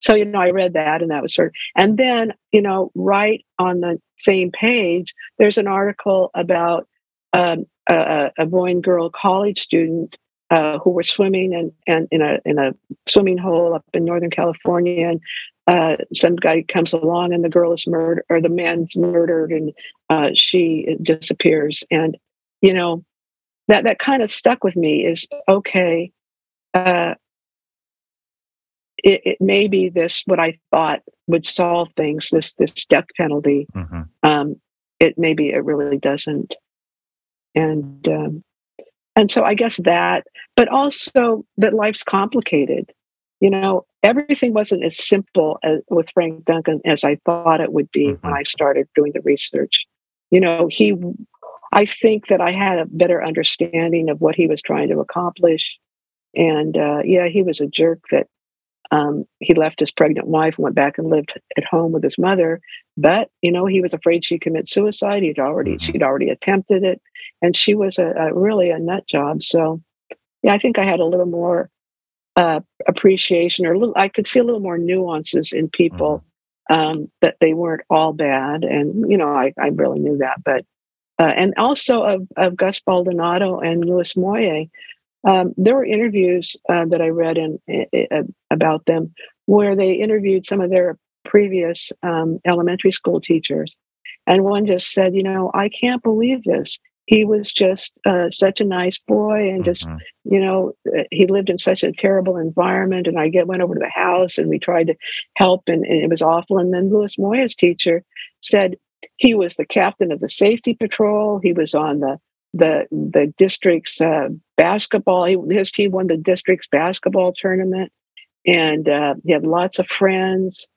So you know, I read that, and that was sort of, and then you know, right on the same page, there's an article about um, a, a, boy and girl college student uh, who were swimming and and in a in a swimming hole up in Northern California, and uh, some guy comes along, and the girl is murdered, or the man's murdered, and uh, she disappears, and you know that that kind of stuck with me is okay uh, it, it, may be this what i thought would solve things this this death penalty. Mm-hmm. um, it maybe it really doesn't. And um, and so i guess that but also that life's complicated you know everything wasn't as simple as, with frank duncan as i thought it would be mm-hmm. when i started doing the research you know he I think that I had a better understanding of what he was trying to accomplish. And uh, yeah, he was a jerk that um, he left his pregnant wife and went back and lived at home with his mother. But you know, he was afraid she'd commit suicide. He'd already mm-hmm. she'd already attempted it, and she was a, a, really a nut job. So yeah, I think I had a little more uh, appreciation, or a little, I could see a little more nuances in people. Mm-hmm. Um, that they weren't all bad, and you know, I, I really knew that, but uh, and also of, of Gus Baldonado and Louis Moya. Um, there were interviews uh, that I read in, uh, about them where they interviewed some of their previous um, elementary school teachers. And one just said, you know, I can't believe this. He was just uh, such a nice boy and just, mm-hmm. you know, uh, he lived in such a terrible environment. And I get went over to the house and we tried to help and, and it was awful. And then Louis moya's teacher said, he was the captain of the safety patrol. He was on the the the district's uh, basketball. He, his team won the district's basketball tournament, and uh, he had lots of friends.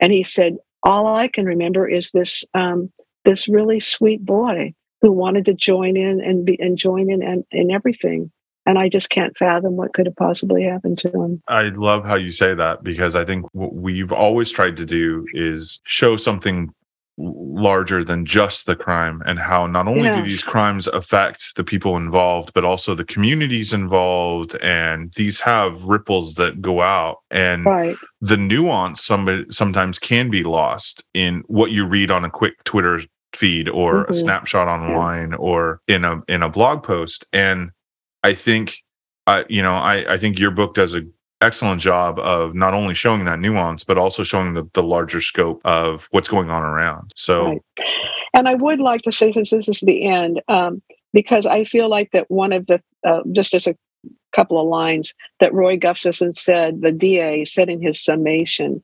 And he said, "All I can remember is this um, this really sweet boy who wanted to join in and be and join in and, in everything." and I just can't fathom what could have possibly happened to them.
I love how you say that because I think what we've always tried to do is show something larger than just the crime and how not only yeah. do these crimes affect the people involved but also the communities involved and these have ripples that go out and right. the nuance some, sometimes can be lost in what you read on a quick twitter feed or mm-hmm. a snapshot online yeah. or in a in a blog post and I think, uh, you know, I, I think your book does a excellent job of not only showing that nuance, but also showing the, the larger scope of what's going on around. So,
right. and I would like to say, since this is the end, um, because I feel like that one of the, uh, just as a couple of lines that Roy Gustafson said, the DA said in his summation,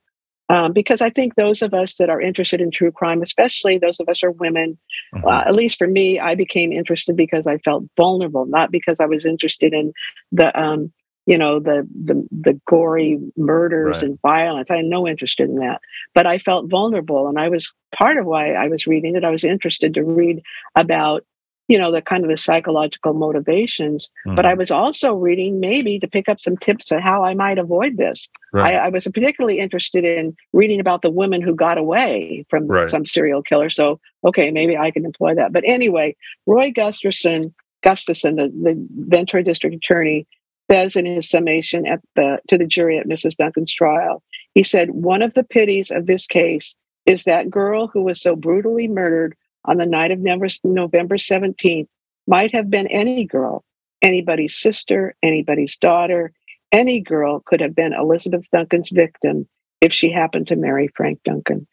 um, because I think those of us that are interested in true crime, especially those of us are women, mm-hmm. uh, at least for me, I became interested because I felt vulnerable, not because I was interested in the, um, you know, the the, the gory murders right. and violence. I had no interest in that, but I felt vulnerable, and I was part of why I was reading it. I was interested to read about you know the kind of the psychological motivations mm. but i mm-hmm. was also reading maybe to pick up some tips on how i might avoid this right. I, I, was particularly interested in reading about the women who got away from right. some serial killer so okay maybe i can employ that but anyway roy Gusterson, Gusterson, the, the ventura district attorney says in his summation at the to the jury at mrs duncan's trial he said one of the pities of this case is that girl who was so brutally murdered on the night of November 17th might have been any girl, anybody's sister, anybody's daughter. Any girl could have been Elizabeth Duncan's victim if she happened to marry Frank Duncan.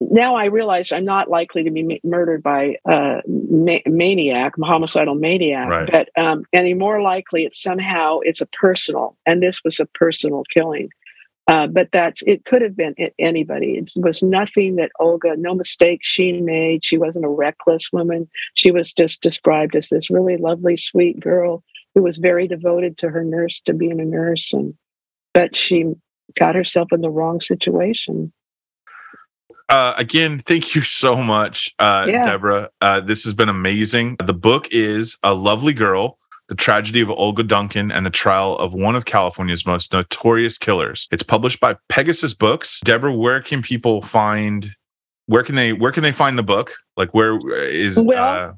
Now I realize I'm not likely to be ma- murdered by a ma- maniac, a homicidal maniac, right. but um, any more likely it's somehow it's a personal, and this was a personal killing. Uh, but that's it could have been anybody. It was nothing that Olga, no mistake she made. She wasn't a reckless woman. She was just described as this really lovely, sweet girl who was very devoted to her nurse, to being a nurse, and but she got herself in the wrong situation.
Uh, again, thank you so much, uh, yeah. Deborah. Uh, this has been amazing. The book is A Lovely Girl the Tragedy of Olga Duncan and the Trial of One of California's Most Notorious Killers. It's published by Pegasus Books. Deborah, where can people find where can they where can they find the book? Like where is
well, uh,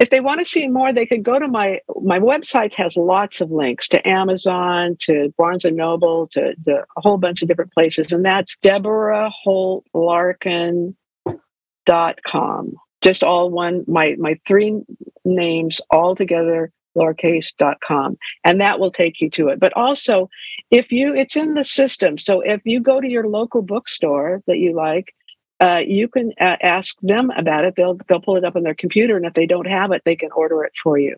if they want to see more, they could go to my my website has lots of links to Amazon, to Barnes and Noble, to, to a whole bunch of different places. And that's Deborah Holt Larkin dot com. Just all one my my three names all together lowercase.com and that will take you to it. But also if you it's in the system. So if you go to your local bookstore that you like uh, you can uh, ask them about it. They'll they'll pull it up on their computer and if they don't have it they can order it for you.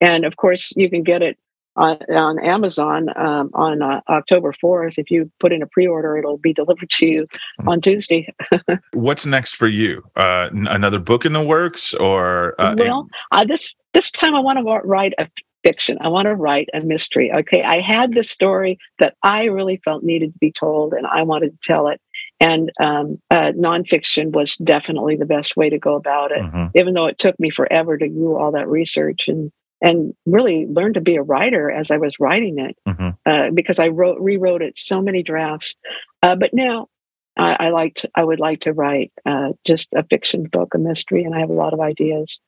And of course you can get it on, on Amazon um, on uh, October 4th. If you put in a pre order, it'll be delivered to you hmm. on Tuesday.
What's next for you? Uh, n- another book in the works, or
uh, well, uh, this this time I want to write a fiction. I want to write a mystery. Okay, I had this story that I really felt needed to be told, and I wanted to tell it. And um, uh, nonfiction was definitely the best way to go about it, mm-hmm. even though it took me forever to do all that research and and really learned to be a writer as I was writing it mm-hmm. uh, because I wrote rewrote it so many drafts. Uh, but now I, I like I would like to write uh, just a fiction book, a mystery, and I have a lot of ideas.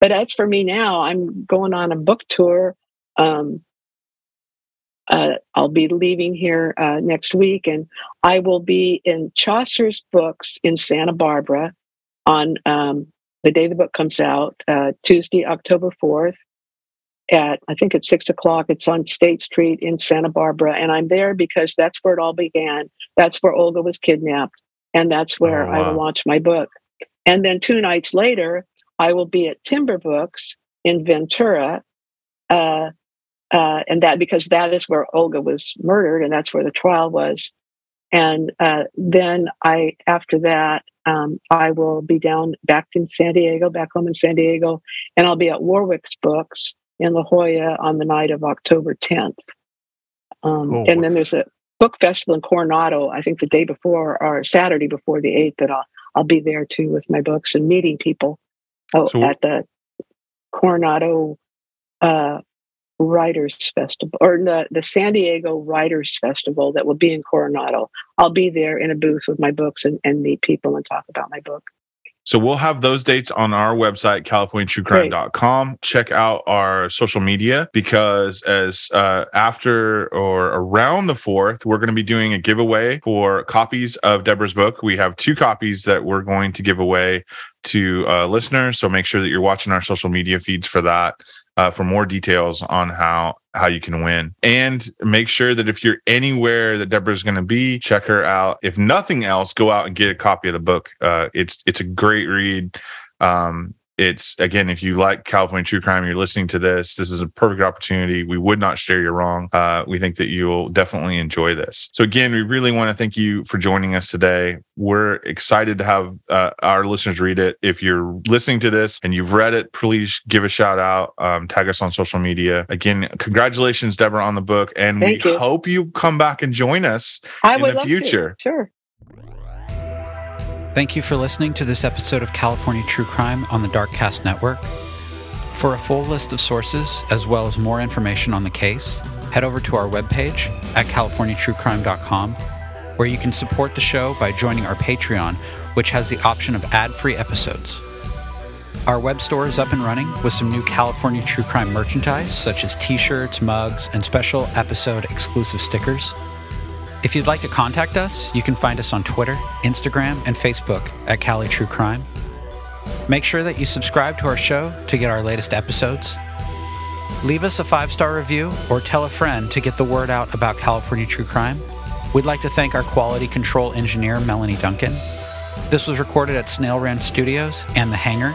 But as for me now, I'm going on a book tour. Um, uh, I'll be leaving here uh, next week, and I will be in Chaucer's books in Santa Barbara on um, the day the book comes out, uh, Tuesday, October 4th at I think it's six o'clock. It's on State Street in Santa Barbara, and I'm there because that's where it all began. That's where Olga was kidnapped, and that's where oh, wow. I will launch my book. And then two nights later, I will be at Timber Books in Ventura, uh, uh, and that because that is where Olga was murdered, and that's where the trial was. And uh, then I, after that, um, I will be down back in San Diego, back home in San Diego, and I'll be at Warwick's Books in La Jolla on the night of October 10th. Um, oh. And then there's a book festival in Coronado, I think the day before or Saturday before the 8th, that I'll, I'll be there too with my books and meeting people oh, so, at the Coronado uh, Writers Festival or the, the San Diego Writers Festival that will be in Coronado. I'll be there in a booth with my books and, and meet people and talk about my book.
So we'll have those dates on our website, californiatruecrime.com. Great. Check out our social media because as uh, after or around the 4th, we're going to be doing a giveaway for copies of Deborah's book. We have two copies that we're going to give away to uh, listeners. So make sure that you're watching our social media feeds for that. uh, for more details on how how you can win. And make sure that if you're anywhere that Deborah's going to be, check her out. If nothing else, go out and get a copy of the book. Uh, it's it's a great read. Um, it's again, if you like California true crime, you're listening to this. This is a perfect opportunity. We would not steer you wrong. Uh, we think that you will definitely enjoy this. So again, we really want to thank you for joining us today. We're excited to have uh, our listeners read it. If you're listening to this and you've read it, please give a shout out. Um, tag us on social media. Again, congratulations, Deborah, on the book, and
Thank
we
you.
hope you come back and join us
I
in
would
the
love
future.
to. Sure.
Thank you for listening to this episode of California True Crime on the Darkcast Network. For a full list of sources, as well as more information on the case, head over to our webpage at californiatruecrime.com, where you can support the show by joining our Patreon, which has the option of ad free episodes. Our web store is up and running with some new California True Crime merchandise, such as t shirts, mugs, and special episode exclusive stickers. If you'd like to contact us, you can find us on Twitter, Instagram, and Facebook at Cali True Crime. Make sure that you subscribe to our show to get our latest episodes. Leave us a five star review or tell a friend to get the word out about California True Crime. We'd like to thank our quality control engineer, Melanie Duncan. This was recorded at Snail Ranch Studios and The Hangar.